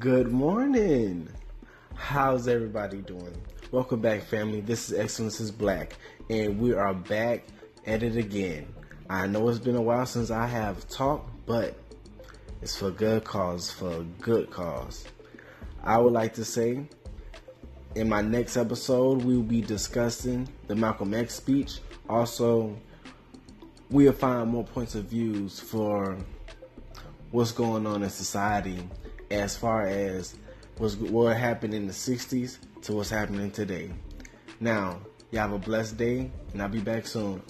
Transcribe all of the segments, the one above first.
Good morning. How's everybody doing? Welcome back, family. This is Excellence is Black, and we are back at it again. I know it's been a while since I have talked, but it's for good cause, for good cause. I would like to say in my next episode, we will be discussing the Malcolm X speech. Also, we'll find more points of views for what's going on in society as far as what happened in the 60s to what's happening today. Now, y'all have a blessed day, and I'll be back soon.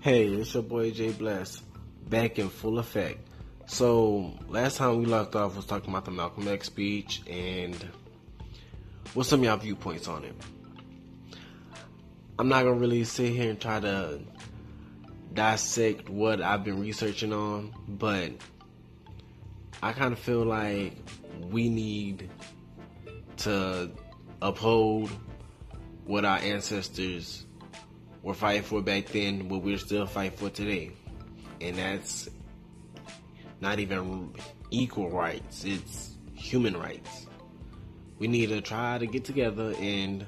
Hey, it's your boy Jay Bless, back in full effect. So, last time we left off was talking about the Malcolm X speech and what's some of y'all viewpoints on it. I'm not gonna really sit here and try to dissect what I've been researching on, but I kind of feel like we need to uphold what our ancestors were fighting for back then, what we're still fighting for today. And that's not even equal rights, it's human rights. We need to try to get together and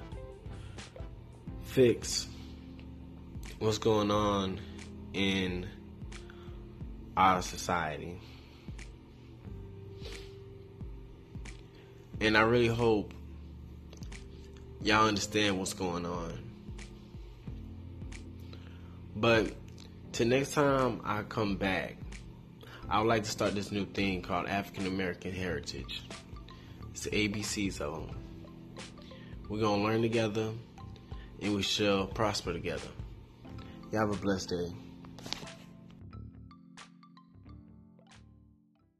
fix what's going on in our society. And I really hope y'all understand what's going on. But to next time I come back, I would like to start this new thing called African American Heritage. It's of them. We're going to learn together and we shall prosper together. Y'all have a blessed day.